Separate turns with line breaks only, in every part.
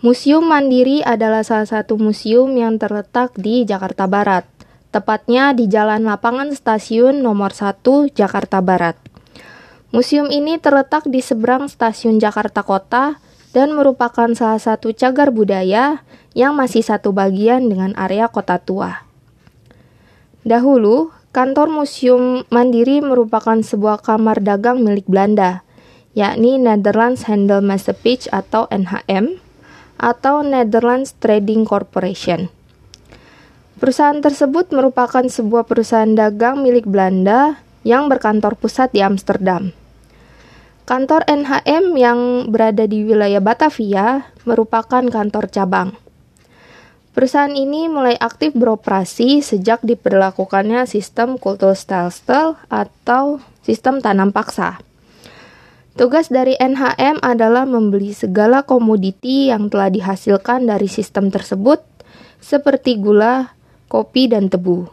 Museum Mandiri adalah salah satu museum yang terletak di Jakarta Barat, tepatnya di Jalan Lapangan Stasiun nomor 1 Jakarta Barat. Museum ini terletak di seberang stasiun Jakarta Kota dan merupakan salah satu cagar budaya yang masih satu bagian dengan area kota tua. Dahulu, kantor Museum Mandiri merupakan sebuah kamar dagang milik Belanda, yakni Netherlands Handel Massepich atau NHM, atau Netherlands Trading Corporation. Perusahaan tersebut merupakan sebuah perusahaan dagang milik Belanda yang berkantor pusat di Amsterdam. Kantor NHM yang berada di wilayah Batavia merupakan kantor cabang. Perusahaan ini mulai aktif beroperasi sejak diperlakukannya sistem kulturstelsel atau sistem tanam paksa. Tugas dari NHM adalah membeli segala komoditi yang telah dihasilkan dari sistem tersebut, seperti gula, kopi, dan tebu.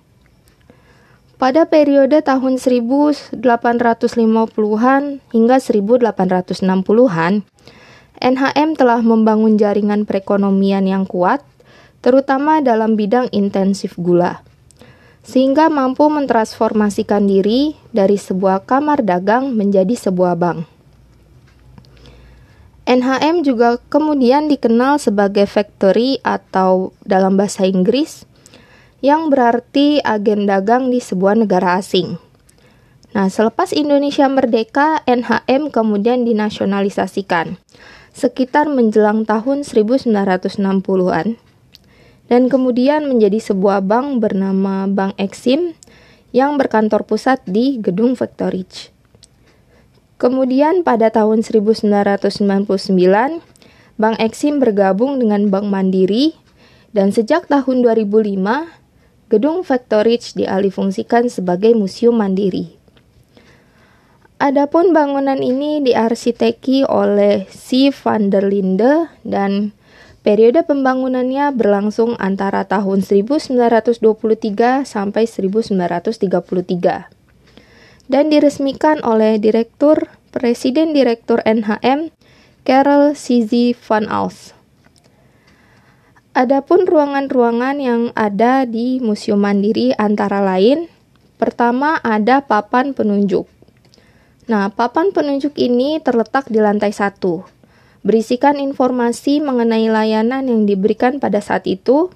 Pada periode tahun 1850-an hingga 1860-an, NHM telah membangun jaringan perekonomian yang kuat, terutama dalam bidang intensif gula, sehingga mampu mentransformasikan diri dari sebuah kamar dagang menjadi sebuah bank. NHM juga kemudian dikenal sebagai factory atau dalam bahasa Inggris yang berarti agen dagang di sebuah negara asing. Nah, selepas Indonesia merdeka, NHM kemudian dinasionalisasikan sekitar menjelang tahun 1960-an dan kemudian menjadi sebuah bank bernama Bank Exim yang berkantor pusat di Gedung Factory. Kemudian pada tahun 1999, Bank Eksim bergabung dengan Bank Mandiri dan sejak tahun 2005, gedung Factorage dialihfungsikan sebagai Museum Mandiri. Adapun bangunan ini diarsiteki oleh C. van der Linde dan periode pembangunannya berlangsung antara tahun 1923 sampai 1933 dan diresmikan oleh Direktur Presiden Direktur NHM Karel Sizi van Als. Adapun ruangan-ruangan yang ada di Museum Mandiri antara lain, pertama ada papan penunjuk. Nah, papan penunjuk ini terletak di lantai satu, berisikan informasi mengenai layanan yang diberikan pada saat itu,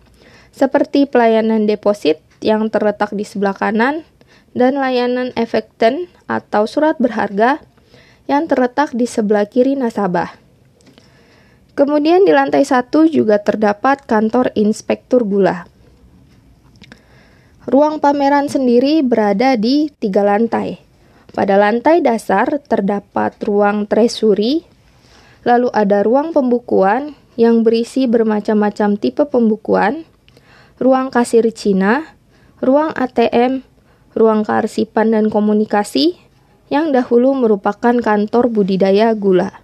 seperti pelayanan deposit yang terletak di sebelah kanan, dan layanan efekten atau surat berharga yang terletak di sebelah kiri nasabah. Kemudian di lantai satu juga terdapat kantor inspektur gula. Ruang pameran sendiri berada di tiga lantai. Pada lantai dasar terdapat ruang treasury, lalu ada ruang pembukuan yang berisi bermacam-macam tipe pembukuan, ruang kasir Cina, ruang ATM, ruang kearsipan dan komunikasi yang dahulu merupakan kantor budidaya gula.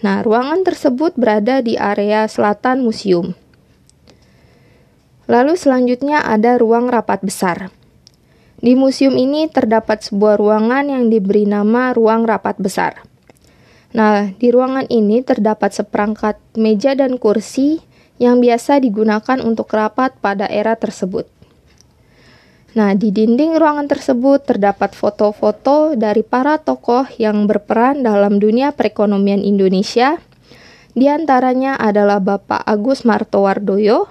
Nah, ruangan tersebut berada di area selatan museum. Lalu selanjutnya ada ruang rapat besar. Di museum ini terdapat sebuah ruangan yang diberi nama ruang rapat besar. Nah, di ruangan ini terdapat seperangkat meja dan kursi yang biasa digunakan untuk rapat pada era tersebut. Nah, di dinding ruangan tersebut terdapat foto-foto dari para tokoh yang berperan dalam dunia perekonomian Indonesia. Di antaranya adalah Bapak Agus Martowardoyo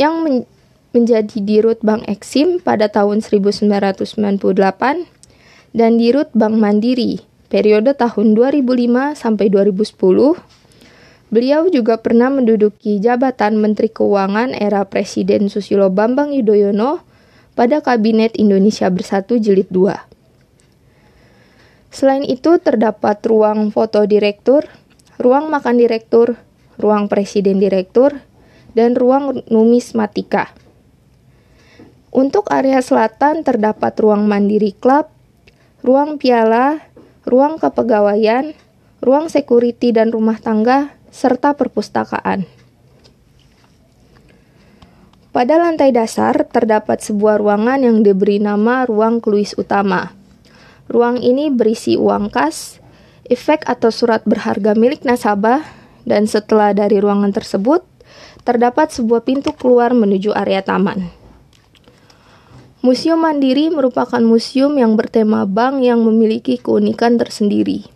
yang men menjadi Dirut Bank Eksim pada tahun 1998 dan Dirut Bank Mandiri periode tahun 2005 sampai 2010. Beliau juga pernah menduduki jabatan Menteri Keuangan era Presiden Susilo Bambang Yudhoyono pada Kabinet Indonesia Bersatu Jilid 2. Selain itu terdapat ruang foto direktur, ruang makan direktur, ruang presiden direktur, dan ruang numismatika. Untuk area selatan terdapat ruang mandiri club, ruang piala, ruang kepegawaian, ruang security dan rumah tangga, serta perpustakaan. Pada lantai dasar terdapat sebuah ruangan yang diberi nama ruang kluis utama. Ruang ini berisi uang kas, efek atau surat berharga milik nasabah, dan setelah dari ruangan tersebut, terdapat sebuah pintu keluar menuju area taman. Museum Mandiri merupakan museum yang bertema bank yang memiliki keunikan tersendiri.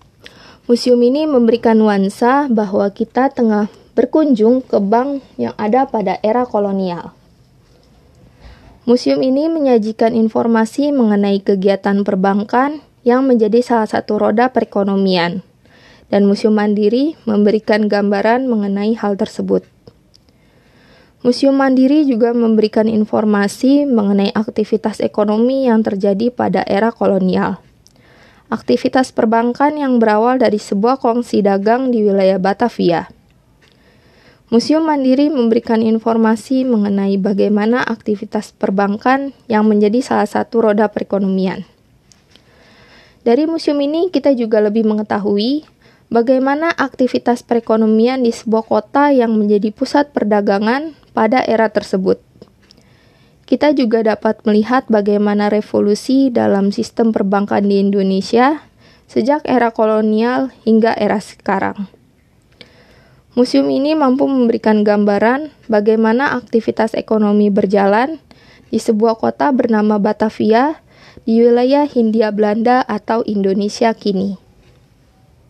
Museum ini memberikan nuansa bahwa kita tengah berkunjung ke bank yang ada pada era kolonial. Museum ini menyajikan informasi mengenai kegiatan perbankan yang menjadi salah satu roda perekonomian, dan Museum Mandiri memberikan gambaran mengenai hal tersebut. Museum Mandiri juga memberikan informasi mengenai aktivitas ekonomi yang terjadi pada era kolonial. Aktivitas perbankan yang berawal dari sebuah kongsi dagang di wilayah Batavia. Museum Mandiri memberikan informasi mengenai bagaimana aktivitas perbankan yang menjadi salah satu roda perekonomian. Dari museum ini kita juga lebih mengetahui bagaimana aktivitas perekonomian di sebuah kota yang menjadi pusat perdagangan pada era tersebut. Kita juga dapat melihat bagaimana revolusi dalam sistem perbankan di Indonesia sejak era kolonial hingga era sekarang. Museum ini mampu memberikan gambaran bagaimana aktivitas ekonomi berjalan di sebuah kota bernama Batavia di wilayah Hindia Belanda atau Indonesia kini.